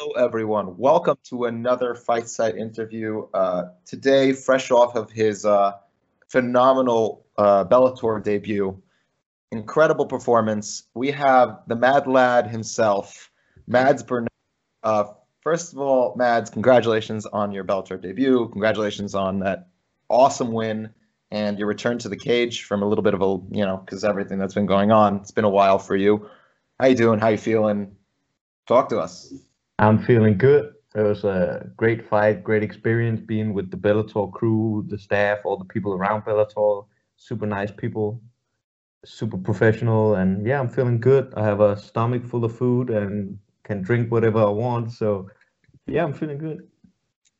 Hello, everyone. Welcome to another Fight Site interview. Uh, today, fresh off of his uh, phenomenal uh, Bellator debut, incredible performance, we have the Mad Lad himself, Mads Burnell. Uh, first of all, Mads, congratulations on your Bellator debut. Congratulations on that awesome win and your return to the cage from a little bit of a, you know, because everything that's been going on. It's been a while for you. How you doing? How you feeling? Talk to us. I'm feeling good. It was a great fight, great experience being with the Bellator crew, the staff, all the people around Bellator. Super nice people, super professional, and yeah, I'm feeling good. I have a stomach full of food and can drink whatever I want. So yeah, I'm feeling good.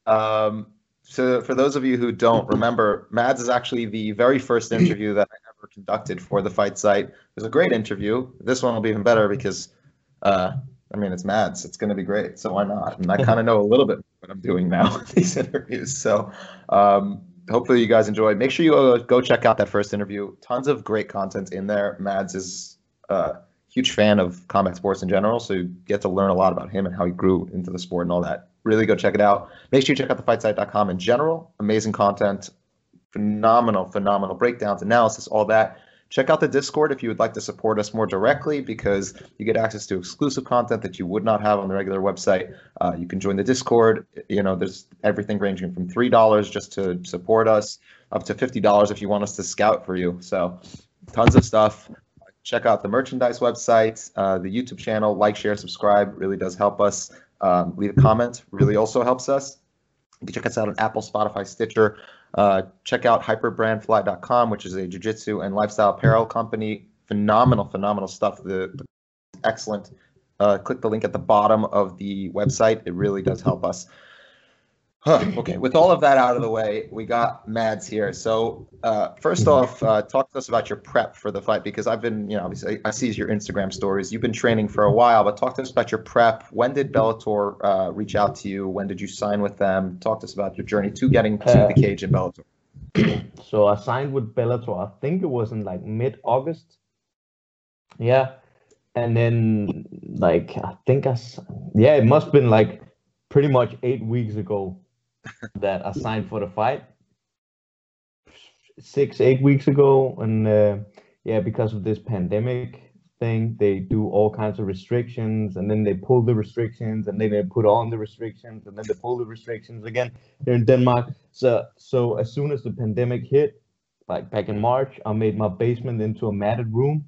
Um, so for those of you who don't remember, Mads is actually the very first interview that I ever conducted for the fight site. It was a great interview. This one will be even better because uh, I mean, it's Mads. It's going to be great. So why not? And I kind of know a little bit what I'm doing now with these interviews. So um, hopefully you guys enjoy. Make sure you uh, go check out that first interview. Tons of great content in there. Mads is a huge fan of combat sports in general. So you get to learn a lot about him and how he grew into the sport and all that. Really go check it out. Make sure you check out thefightsite.com in general. Amazing content, phenomenal, phenomenal breakdowns, analysis, all that check out the Discord if you would like to support us more directly because you get access to exclusive content that you would not have on the regular website. Uh, you can join the Discord. You know, there's everything ranging from three dollars just to support us, up to fifty dollars if you want us to scout for you. So, tons of stuff. Check out the merchandise website, uh, the YouTube channel. Like, share, subscribe. Really does help us. Um, leave a comment. Really also helps us. You can check us out on Apple, Spotify, Stitcher. Uh, check out hyperbrandfly.com, which is a jiu-jitsu and lifestyle apparel company. Phenomenal, phenomenal stuff. The, the excellent. Uh, click the link at the bottom of the website. It really does help us. Huh. Okay, with all of that out of the way, we got Mads here. So uh, first off, uh, talk to us about your prep for the fight because I've been, you know, obviously I see your Instagram stories. You've been training for a while, but talk to us about your prep. When did Bellator uh, reach out to you? When did you sign with them? Talk to us about your journey to getting to the uh, cage in Bellator. So I signed with Bellator. I think it was in like mid-August. Yeah, and then like I think I, yeah, it must have been like pretty much eight weeks ago that I signed for the fight six, eight weeks ago. And uh, yeah, because of this pandemic thing, they do all kinds of restrictions and then they pull the restrictions and then they put on the restrictions and then they pull the restrictions again here in Denmark. So, so as soon as the pandemic hit, like back in March, I made my basement into a matted room,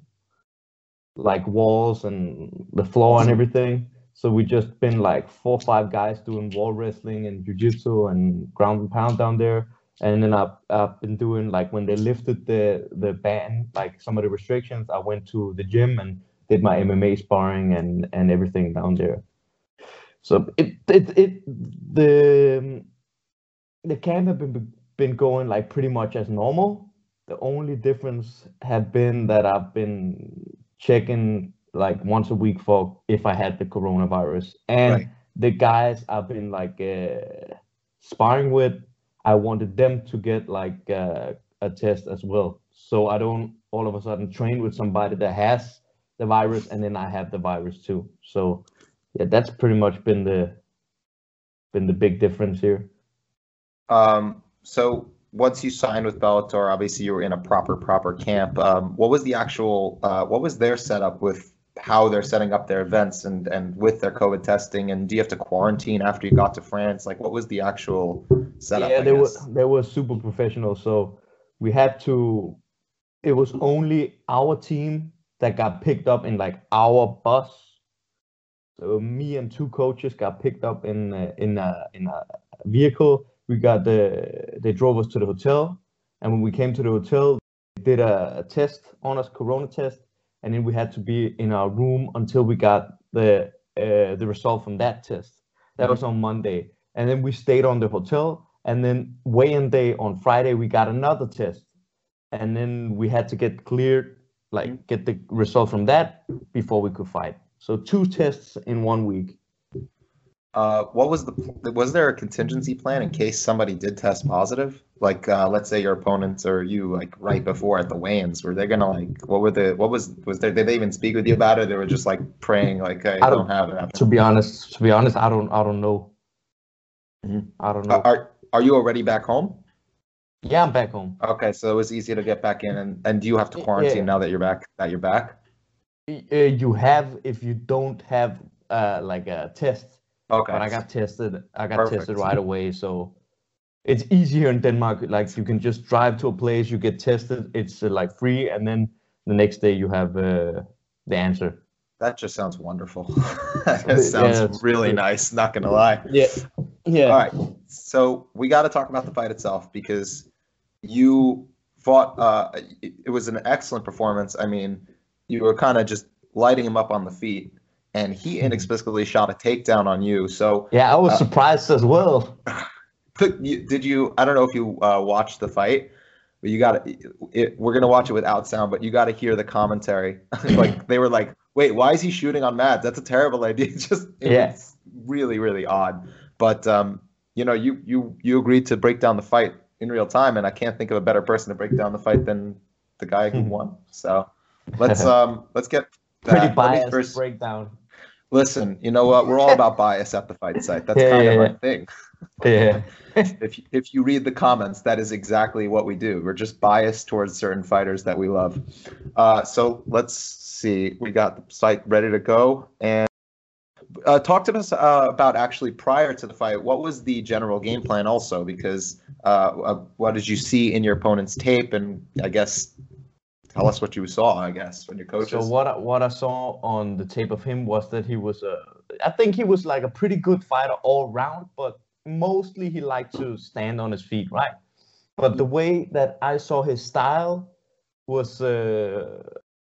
like walls and the floor and everything. So we just been like four five guys doing wall wrestling and jujitsu and ground and pound down there. And then I've, I've been doing like when they lifted the the ban, like some of the restrictions, I went to the gym and did my MMA sparring and and everything down there. So it it it the the camp have been been going like pretty much as normal. The only difference have been that I've been checking like once a week for if I had the coronavirus. And right. the guys I've been like uh, sparring with, I wanted them to get like uh, a test as well. So I don't all of a sudden train with somebody that has the virus and then I have the virus too. So yeah, that's pretty much been the been the big difference here. Um, so once you signed with Bellator, obviously you were in a proper proper camp. Um, what was the actual uh, what was their setup with how they're setting up their events and and with their COVID testing and do you have to quarantine after you got to France? Like what was the actual setup? Yeah, they were they were super professional. So we had to it was only our team that got picked up in like our bus. So me and two coaches got picked up in uh, in a, in a vehicle. We got the they drove us to the hotel, and when we came to the hotel, they did a, a test on us, corona test, and then we had to be in our room until we got the uh, the result from that test. That was on Monday, and then we stayed on the hotel. And then weigh-in day on Friday, we got another test, and then we had to get cleared, like get the result from that before we could fight. So two tests in one week. Uh, what was the was there a contingency plan in case somebody did test positive? Like, uh, let's say your opponents or you, like right before at the weigh-ins, were they gonna like? What were the? What was was there? Did they even speak with you about it? They were just like praying, like, "Hey, I don't, don't- have it." To be honest, to be honest, I don't I don't know. Mhm. I don't know. Uh, Are are you already back home? yeah, I'm back home. Okay, so it was easy to get back in, and and do you have to Yeah. quarantine now that you're back? That you're back? Uh, you have if you don't have uh like a test. Okay. But I got tested. I got Perfect. tested right away, so it's easier in Denmark. Like you can just drive to a place, you get tested. It's uh, like free, and then the next day you have uh, the answer. That just sounds wonderful. that sounds it's really nice. Not gonna lie. Yeah, yeah. All right. So we got to talk about the fight itself because you fought. Uh, it, it was an excellent performance. I mean, you were kind of just lighting him up on the feet, and he inexplicably shot a takedown on you. So Yeah, I was Uh, surprised as well. did you? I don't know if you uh, watched the fight. But you got it. We're gonna watch it without sound, but you got to hear the commentary. like they were like, "Wait, why is he shooting on Mads? That's a terrible idea." It's just it Yeah. really, really odd. But um, you know, you you you agreed to break down the fight in real time, and I can't think of a better person to break down the fight than the guy who Mhm. won. So let's um let's get Pretty that. Let biased first- breakdown. Listen, you know what? We're all about bias at the fight site. That's Yeah, kind yeah, of yeah. our thing. Yeah. If if you read the comments, that is exactly what we do. We're just biased towards certain fighters that we love. Uh, so let's see. We got the site ready to go, and uh, talk to us uh, about actually prior to the fight. What was the general game plan, also? Because uh, uh, what did you see in your opponent's tape, and I guess tell us what you saw. I guess when your coaches. So what I, what I saw on the tape of him was that he was a I think he was like a pretty good fighter all round, but mostly he liked to stand on his feet, right? But the way that I saw his style was uh,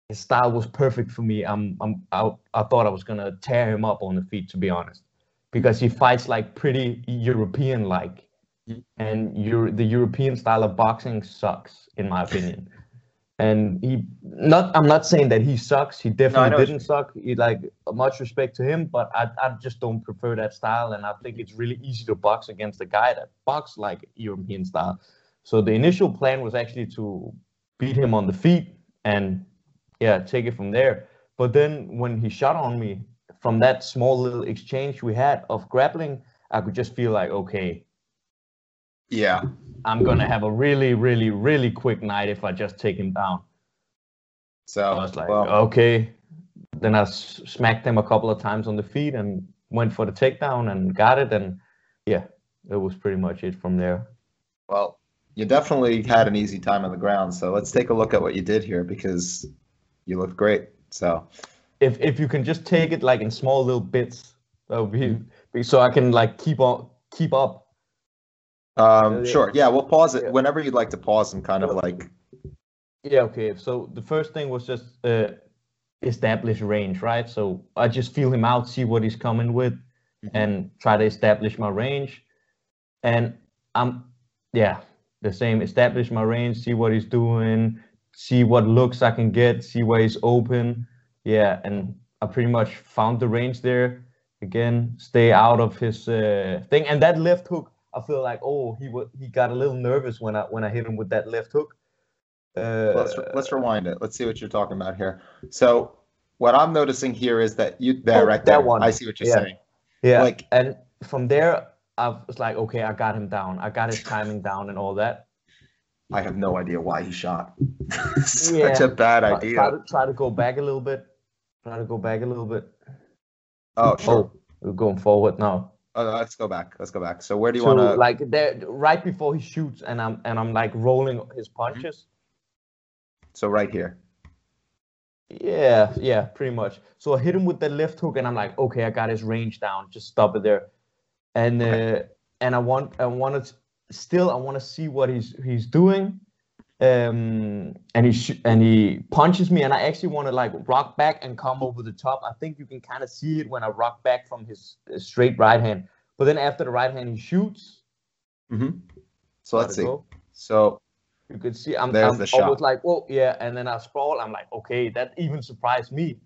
his style was perfect for me. I'm I'm I, I thought I was gonna tear him up on the feet to be honest, because he fights like pretty European like, Mhm. and Euro, the European style of boxing sucks in my opinion and he not i'm not saying that he sucks. He definitely what didn't suck. He like much respect to him but I, I just don't prefer that style. And i think it's really easy to box against a guy that box like european style. So the initial plan was actually to beat him on the feet and yeah take it from there. But then when he shot on me from that small little exchange we had of grappling i could just feel like okay yeah. i'm gonna have a really really really quick night if i just take him down So I was like, well, okay. Then I s- smacked him a couple of times on the feet and went for the takedown and got it. And yeah, it was pretty much it from there. Well, you definitely had an easy time on the ground. So let's take a look at what you did here because you looked great. So If if you can just take it like in small little bits, that would be- so I can like keep on keep up. Um, sure, yeah, we'll pause it Yeah. whenever you'd like to pause and kind of like Yeah, okay. So the first thing was just uh, establish range, right? So I just feel him out, see what he's coming with, Mhm. and try to establish my range. And I'm, yeah, the same. Establish my range, see what he's doing, see what looks I can get, see where he's open. Yeah, and I pretty much found the range there. Again, stay out of his uh, thing. And that left hook, I feel like, oh, he wa- he got a little nervous when I when I hit him with that left hook. Uh, let's let's rewind it. Let's see what you're talking about here. So what I'm noticing here is that you there Oh, right that there. one. I see what you're Yeah. saying. Yeah, Like- and from there, I was like, okay, I got him down. I got his timing down and all that. I have no idea why he shot. Such Yeah. a bad Try- idea. Try to try to go back a little bit. Try to go back a little bit. oh, sure. Oh, we're going forward now. Oh, let's go back. Let's go back. So where do you so want to? like there, right before he shoots, and I'm and I'm like rolling his punches. so right here. Yeah, yeah, pretty much. So I hit him with the left hook, and I'm like, okay, I got his range down. Just stop it there. And Okay. uh, and I want I want to still I want to see what he's he's doing. Um, and he sh- and he punches me, and I actually want to like rock back and come over the top. I think you can kind of see it when I rock back from his uh, straight right hand. But then after the right hand, he shoots. hmm So Let let's see. go. So You could see I'm, I'm the shot. almost like, oh yeah, and then I sprawl. I'm like, okay, that even surprised me.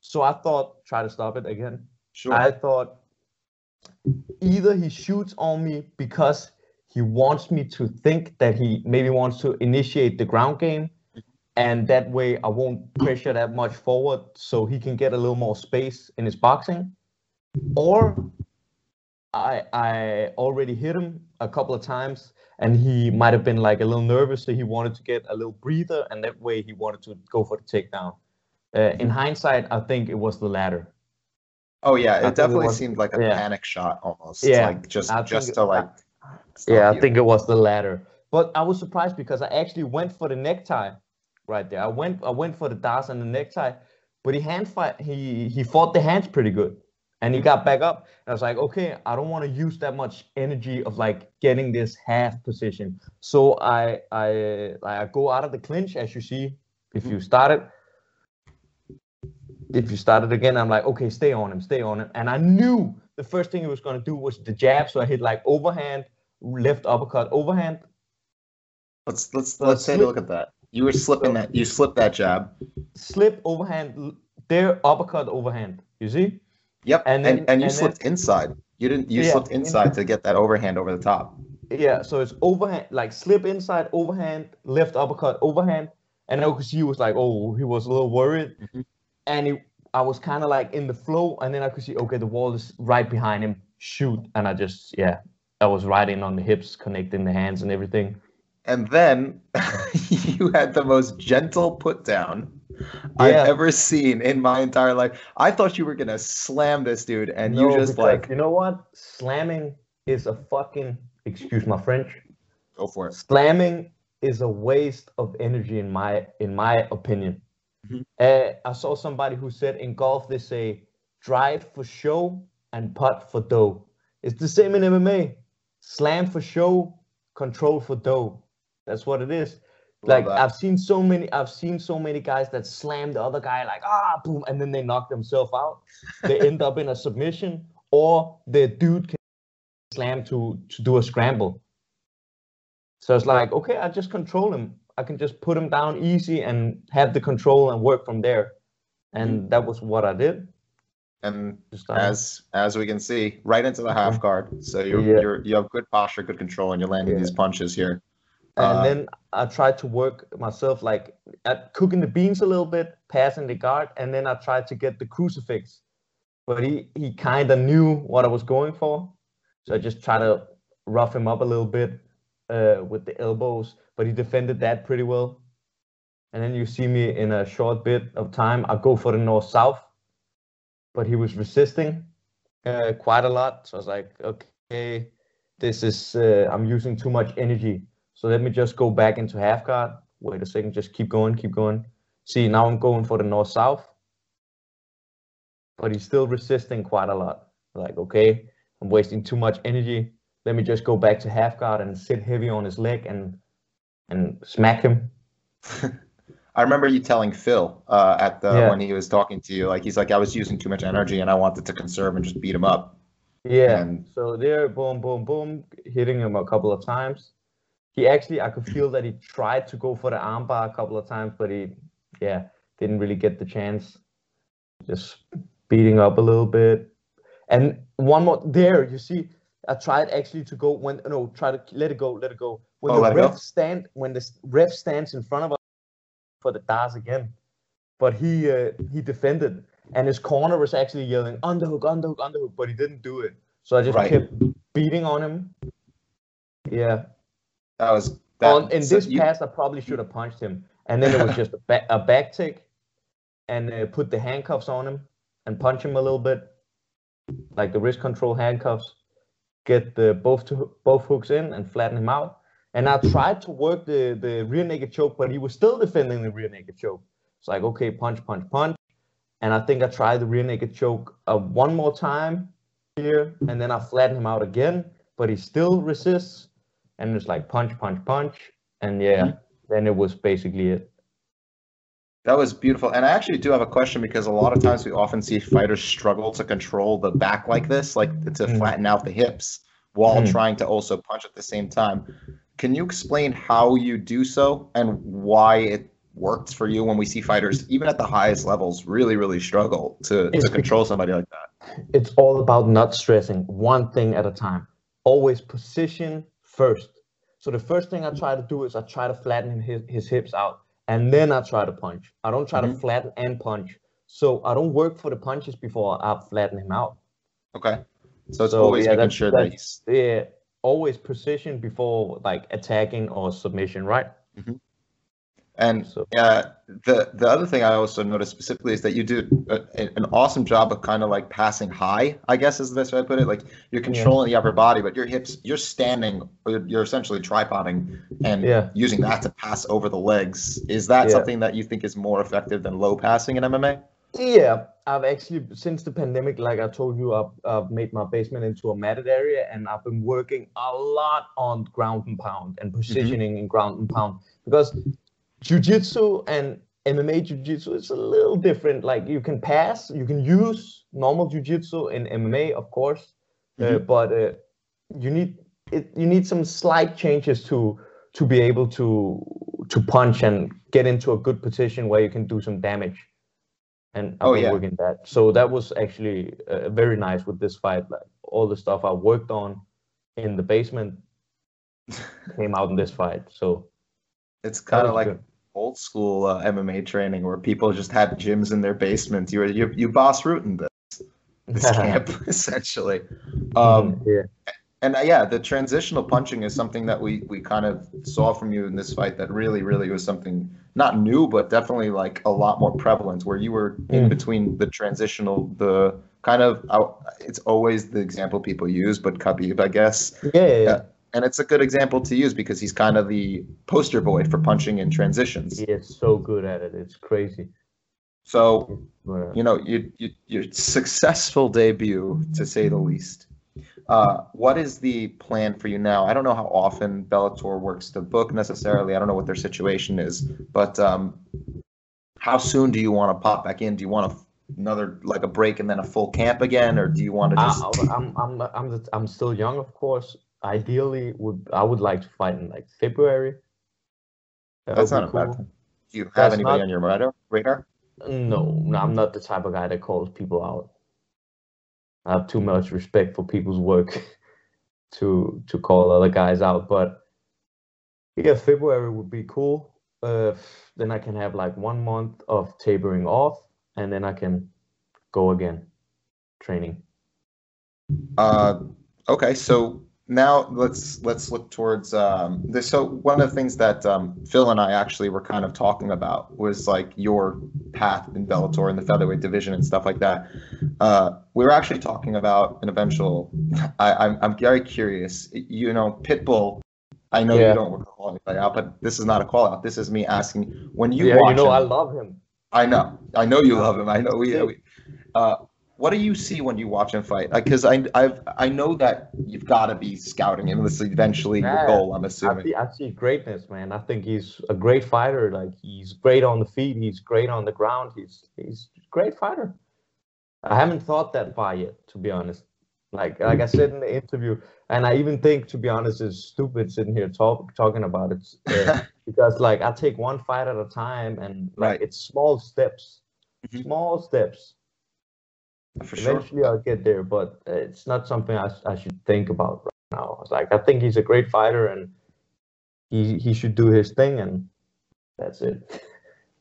So I thought, try to stop it again. sure. I thought either he shoots on me because he wants me to think that he maybe wants to initiate the ground game, and that way I won't pressure that much forward, so he can get a little more space in his boxing, or I I already hit him a couple of times and he might have been like a little nervous, so he wanted to get a little breather, and that way he wanted to go for the takedown. Uh, in hindsight, I think it was the latter. Oh yeah, I think it it definitely was- seemed like a yeah. panic shot almost. Yeah, like just just to like. stop Yeah, I think it was the latter. But I was surprised because I actually went for the necktie right there. I went I went for the D'Arce and the necktie, but he hand fight he he fought the hands pretty good. And he got back up. And I was like, okay, I don't want to use that much energy of like getting this half position. So I I I go out of the clinch as you see. If you started, if you started again, I'm like, okay, stay on him, stay on him. And I knew the first thing he was gonna do was the jab. So I hit like overhand, left uppercut, overhand. Let's let's let's take a look at that. You were slipping that. You slipped that jab. slip overhand there uppercut overhand you see Yep. And And then- and, you and then- slipped inside. You didn't. You Yeah, slipped in- inside to get that overhand over the top. yeah so it's overhand like slip inside overhand left uppercut overhand and I could see was like oh he was a little worried Mhm. and he, I was kind of like in the flow and then I could see okay the wall is right behind him shoot and I just yeah I was riding on the hips connecting the hands and everything And then you had the most gentle put down Yeah. I've ever seen in my entire life. I thought you were gonna slam this dude, and you just like you know what slamming is a fucking excuse my French go for it. slamming is a waste of energy in my in my opinion. Mhm. Uh, I saw somebody who said in golf they say drive for show and putt for dough. It's the same in MMA. Slam for show, control for dough. That's what it is. Love Like that. I've seen so many, I've seen so many guys that slam the other guy like ah boom, and then they knock themselves out. They end up in a submission, or the dude can slam to to do a scramble. So it's like, okay, I just control him. I can just put him down easy and have the control and work from there. And that was what I did. And as as we can see, right into the half guard. So you're, Yeah. you're you have good posture, good control, and you're landing Yeah. these punches here. and uh, then I tried to work myself like at cooking the beans a little bit, passing the guard, and then I tried to get the crucifix. But he he kind of knew what I was going for, so I just tried to rough him up a little bit uh, with the elbows. But he defended that pretty well. And then you see me in a short bit of time. I go for the north south, but he was resisting uh, quite a lot. So I was like, okay, this is uh, I'm using too much energy. So let me just go back into half guard. Wait a second, just keep going, keep going. See, now I'm going for the north south, but he's still resisting quite a lot. Like, okay, I'm wasting too much energy. Let me just go back to half guard and sit heavy on his leg and and smack him. I remember you telling Phil uh, at the Yeah. when he was talking to you, like he's like, I was using too much energy and I wanted to conserve and just beat him up. Yeah. And- So there, boom, boom, boom, hitting him a couple of times. He actually, I could feel that he tried to go for the armbar a couple of times, but he, yeah, didn't really get the chance. Just beating up a little bit. And one more there, you see, I tried actually to go when no, try to let it go, let it go. When Oh, the it go? ref stand, when the ref stands in front of us for the D'Arce again, but he uh, he defended, and his corner was actually yelling underhook, underhook, underhook, but he didn't do it. So I just Right. kept beating on him. Yeah. That was that. on, in so this you- pass, I probably should have punched him, and then it was just a, back, a back tick, and uh, put the handcuffs on him and punch him a little bit, like the wrist control handcuffs. Get the both to, both hooks in and flatten him out. And I tried to work the the rear naked choke, but he was still defending the rear naked choke. It's like okay, punch, punch, punch, and I think I tried the rear naked choke uh, one more time here, and then I flatten him out again, but he still resists, and it's like punch, punch, punch, and yeah, then it was basically it. That was beautiful. And I actually do have a question because a lot of times we often see fighters struggle to control the back like this, like to Mm. flatten out the hips while Mm. trying to also punch at the same time. Can you explain how you do so and why it worked for you when we see fighters, even at the highest levels, really, really struggle to, It's to control somebody like that? It's all about not stressing one thing at a time. Always position first. So the first thing I try to do is I try to flatten his, his hips out and then I try to punch. I don't try to Mhm. flatten and punch. So I don't work for the punches before I flatten him out. Okay. So it's So, always yeah, making sure that he's Yeah, always position before like attacking or submission, right? and So uh, the the other thing I also noticed specifically is that you do a, an awesome job of kind of like passing high. I guess is the best way to put it. Like you're controlling the upper body, but your hips, you're standing, you're essentially tripoding and Yeah. using that to pass over the legs. Is that Yeah. something that you think is more effective than low passing in MMA? Yeah, I've actually since the pandemic, like I told you, I've, I've made my basement into a matted area, and I've been working a lot on ground and pound and positioning in ground and pound because jujitsu and MMA jujitsu is a little different. Like you can pass, you can use normal jujitsu in MMA, of course, uh, Mhm. but uh, you need it. You need some slight changes to to be able to to punch and get into a good position where you can do some damage and I've Oh, been yeah. working that. So that was actually uh, very nice with this fight. Like all the stuff I worked on in the basement came out in this fight. So It's kind of like good. old school uh, MMA training where people just had gyms in their basement. You were you, you boss rooting this this camp essentially. Um, yeah, and uh, yeah, the transitional punching is something that we we kind of saw from you in this fight that really really was something not new but definitely like a lot more prevalent where you were in Mm. between the transitional the kind of it's always the example people use but Khabib I guess yeah, yeah, yeah. and it's a good example to use because he's kind of the poster boy for punching in transitions. He is so good at it. It's crazy. So Uh, you know, you, you your successful debut, to say the least. Uh, what is the plan for you now? I don't know how often Bellator works the book necessarily. I don't know what their situation is, but um, how soon do you want to pop back in? Do you want a, another like a break and then a full camp again, or do you want to just? I, I'm I'm I'm I'm still young, of course. Ideally, would I would like to fight in like February. That that's not be a bad thing. Do you have That's anybody not- on your radar? Radar? No, no, I'm not the type of guy that calls people out. I have too much respect for people's work to to call other guys out. But yeah, February would be cool. Uh, then I can have like one month of tapering off, and then I can go again training. Uh, okay, so now let's let's look towards um, this. So one of the things that um, Phil and I actually were kind of talking about was like your path in Bellator in the featherweight division and stuff like that. Uh, we were actually talking about an eventual. I, I'm I'm very curious. You know, Pitbull. I know Yeah. you don't call anybody out, but this is not a call out. This is me asking when you watch. yeah, watch you know him, I love him. I know. I know you love him. I know we. we uh, what do you see when you watch him fight? Because I, I've, I know that you've got to be scouting him. This is eventually your goal. I'm I assuming. see, I see greatness, man. I think he's a great fighter. Like he's great on the feet. He's great on the ground. He's he's a great fighter. I haven't thought that far yet, to be honest. Like like I said in the interview, and I even think, to be honest, it's stupid sitting here talk, talking about it uh, because like I take one fight at a time, and like Right. it's small steps, Mhm. small steps. For sure. Eventually, I'll get there, but it's not something I, I should think about right now. It's like I think he's a great fighter, and he he should do his thing, and that's it.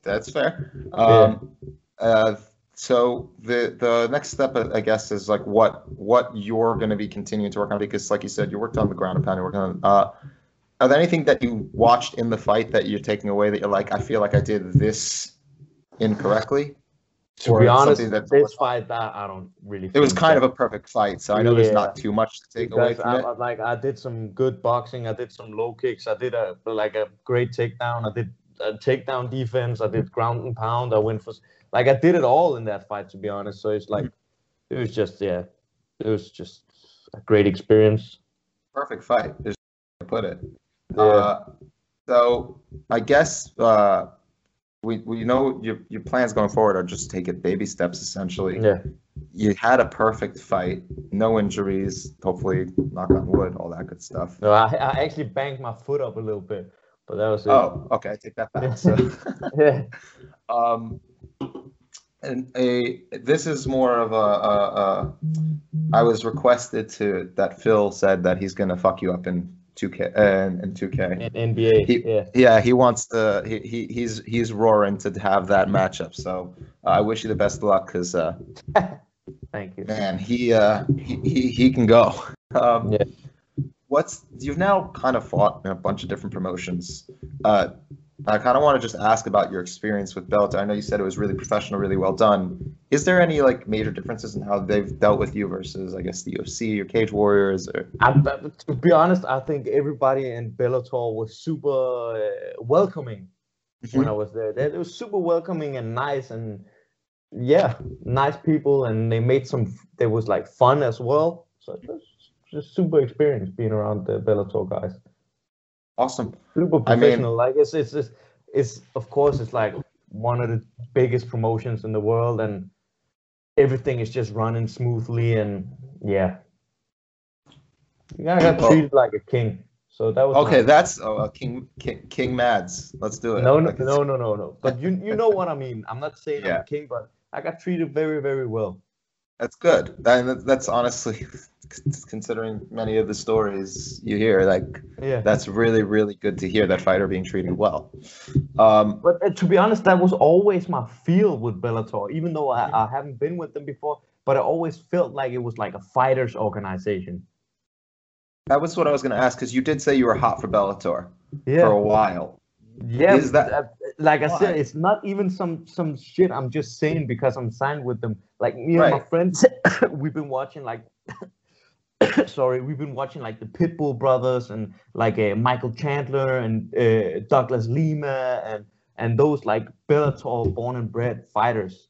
That's fair. Um, uh, so the the next step, I guess, is like what what you're going to be continuing to work on because, like you said, you worked on the ground and pound. You're working on. Uh, are there anything that you watched in the fight that you're taking away that you're like, I feel like I did this incorrectly? To be honest, that's- this fight, I, I don't really. It was kind that- of a perfect fight, so I know there's not too much to take away from I, it. Like I did some good boxing. I did some low kicks. I did a like a great takedown. I did a takedown defense. I did ground and pound. I went for like I did it all in that fight. To be honest, so it's like Mm-hmm. it was just yeah, it was just a great experience. perfect fight. No to put it. Yeah. Uh, so I guess uh, we we know your your plans going forward are just take it baby steps essentially. Yeah. You had a perfect fight, no injuries, hopefully knock on wood, all that good stuff. No, I, I actually banged my foot up a little bit, but that was it. Oh, okay, I take that back. So, yeah. um, and a this is more of a, a, a. I was requested to that Phil said that he's gonna fuck you up in 2K uh, in 2K. In NBA. He- yeah. Yeah, he wants to. He, he he's he's roaring to have that matchup. So uh, I wish you the best of luck because uh, Thank you. man, he uh he he, he can go. Um, Yeah. What's you've now kind of fought in a bunch of different promotions. Uh, I kind of want to just ask about your experience with Bellator. I know you said it was really professional, really well done. Is there any like major differences in how they've dealt with you versus, I guess, the UFC or Cage Warriors? Or I, to be honest, I think everybody in Bellator was super uh, welcoming when I was there. They, they were super welcoming and nice, and yeah, nice people, and they made some. There was like fun as well. So it was just super experience being around the Bellator guys. Awesome. Super I mean- professional. like it's it's it's, it's of course it's like one of the biggest promotions in the world, and everything is just running smoothly, and yeah, you gotta get Well- treated like a king. So that was Okay, nice. that's oh, uh, King King King Mads. Let's do it. No, no, no, no, no, no. But you you know what I mean. I'm not saying I'm a king, but I got treated very, very well. That's good. That, that's honestly, considering many of the stories you hear, like Yeah. that's really, really good to hear that fighter being treated well. Um, But uh, to be honest, that was always my feel with Bellator, even though I, I haven't been with them before. But I always felt like it was like a fighters organization. that was what I was going to ask because you did say you were hot for Bellator for a while. yeah. is that- uh, like I said, it's not even some some shit. I'm just saying because I'm signed with them. Like me and my friends, we've been watching like. sorry, we've been watching like the Pitbull brothers and like uh, Michael Chandler and uh, Douglas Lima and and those like Bellator born and bred fighters.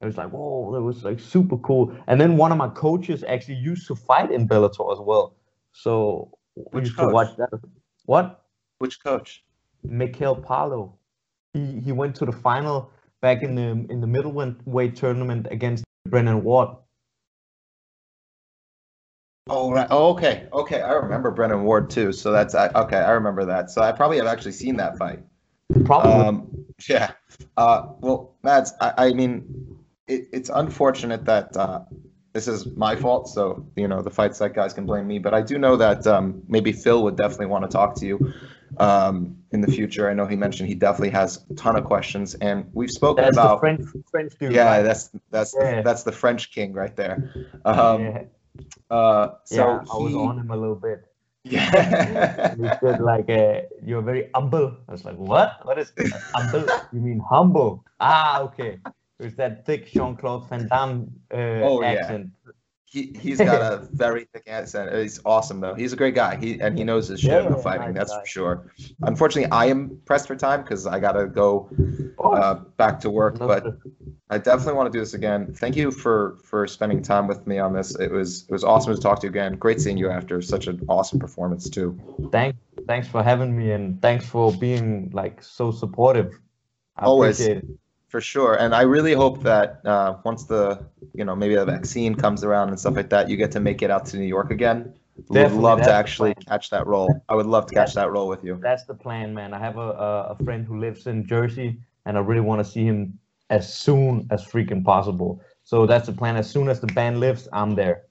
It was like, whoa, that was like super cool. And then one of my coaches actually used to fight in Bellator as well. So we Which used coach? to watch that. What? Which coach? Mikkel Parlo. He he went to the final back in the in the middleweight tournament against Brennan Ward. Oh, right. Oh, okay. Okay. I remember Brennan Ward too. So that's I, okay. I remember that. So I probably have actually seen that fight. Probably. Um, yeah. Uh, well, Mads, I, I mean, it, it's unfortunate that uh, this is my fault. So, you know, the fight site guys can blame me. But I do know that um, maybe Phil would definitely want to talk to you um, in the future. I know he mentioned he definitely has a ton of questions. And we've spoken That's the about. French French dude. yeah, right? that's that's Yeah. that's the French king right there. Um, yeah, uh, so yeah, I was on him a little bit. Yeah. He said like, uh, "You're very humble." I was like, "What? What is humble? You mean humble?" Ah, okay. It was that thick Jean Claude Van Damme uh, Oh, accent. He he's got a very thick accent. He's awesome though. He's a great guy. He and he knows his shit Yeah, about fighting. nice that's guy. for sure. Unfortunately, I am pressed for time because I gotta go uh, back to work. But I definitely want to do this again. Thank you for for spending time with me on this. It was it was awesome to talk to you again. Great seeing you after such an awesome performance too. Thanks, thanks for having me, and thanks for being like so supportive. I Always. For sure, and I really hope that uh, once the you know maybe the vaccine comes around and stuff like that, you get to make it out to New York again. We would love to actually catch that role. I would love to catch that role with you. That's the plan, man. I have a, a, friend who lives in Jersey, and I really want to see him as soon as freaking possible. So that's the plan. As soon as the ban lifts, I'm there.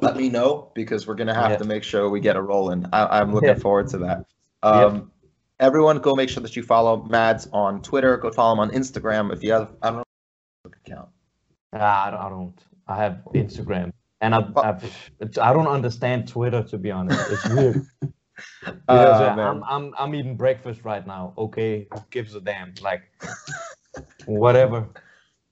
let me know because we're gonna have Yeah. to make sure we get a roll in. I, I'm looking Yeah. forward to that. Um, Everyone, go make sure that you follow Mads on Twitter. Go follow him on Instagram if you have. I don't know account. Ah, I don't, I have Instagram, and I, Oh. I've, I don't understand Twitter to be honest. It's weird. Uh, Because, uh. I'm, I'm, I'm eating breakfast right now. Okay, who gives a damn? Like, whatever.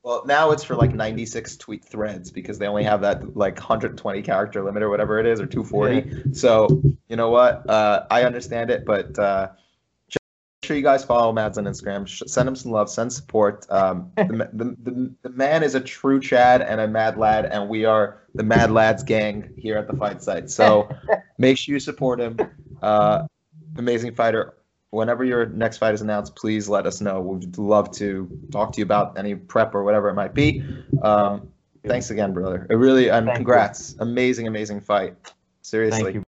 Well, now it's for like 96 tweet threads because they only have that like 120 character limit or whatever it is, or 240. So you know what? Uh, I understand it, but uh, sure you guys follow Mads on Instagram. Send him some love, send support. Um, the, the, the, the man is a true Chad and a mad lad, and we are the Mad Lads gang here at the fight site. So make sure you support him. Uh, amazing fighter. Whenever your next fight is announced, please let us know. We'd love to talk to you about any prep or whatever it might be. Um, thanks again, brother. It really and Thank you. congrats. Amazing, amazing fight. Seriously. Thank you.